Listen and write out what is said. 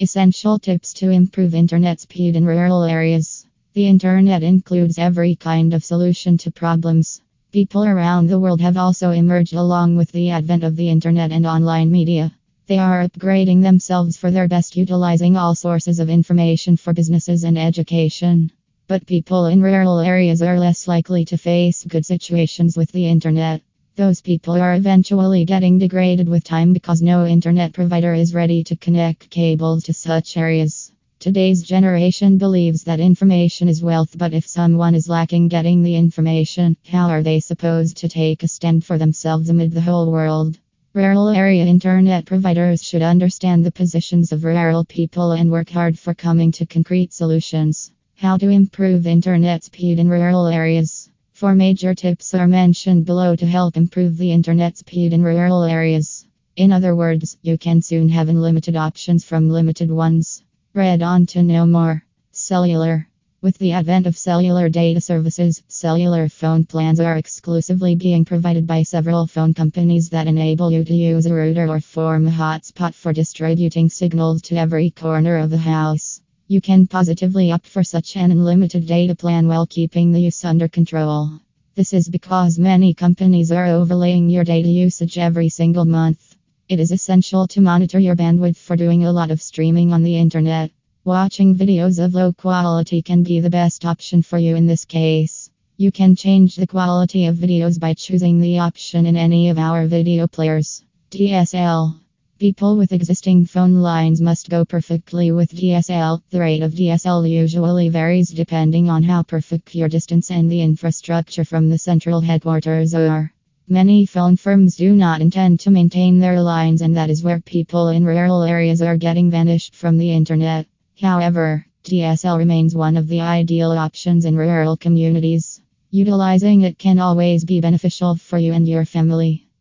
Essential tips to improve internet speed in rural areas. The internet includes every kind of solution to problems. People around the world have also emerged along with the advent of the internet and online media. They are upgrading themselves for their best, utilizing all sources of information for businesses and education. But people in rural areas are less likely to face good situations with the internet. Those people are eventually getting degraded with time because no internet provider is ready to connect cables to such areas. Today's generation believes that information is wealth, but if someone is lacking getting the information, how are they supposed to take a stand for themselves amid the whole world? Rural area internet providers should understand the positions of rural people and work hard for coming to concrete solutions. How to improve internet speed in rural areas. Four major tips are mentioned below to help improve the internet speed in rural areas. In other words, you can soon have unlimited options from limited ones. Read on to know more. Cellular. With the advent of cellular data services, cellular phone plans are exclusively being provided by several phone companies that enable you to use a router or form a hotspot for distributing signals to every corner of the house. You can positively opt for such an unlimited data plan while keeping the use under control. This is because many companies are overlaying your data usage every single month. It is essential to monitor your bandwidth for doing a lot of streaming on the internet. Watching videos of low quality can be the best option for you in this case. You can change the quality of videos by choosing the option in any of our video players. DSL. People with existing phone lines must go perfectly with DSL. The rate of DSL usually varies depending on how perfect your distance and the infrastructure from the central headquarters are. Many phone firms do not intend to maintain their lines, and that is where people in rural areas are getting vanished from the internet. However, DSL remains one of the ideal options in rural communities. Utilizing it can always be beneficial for you and your family.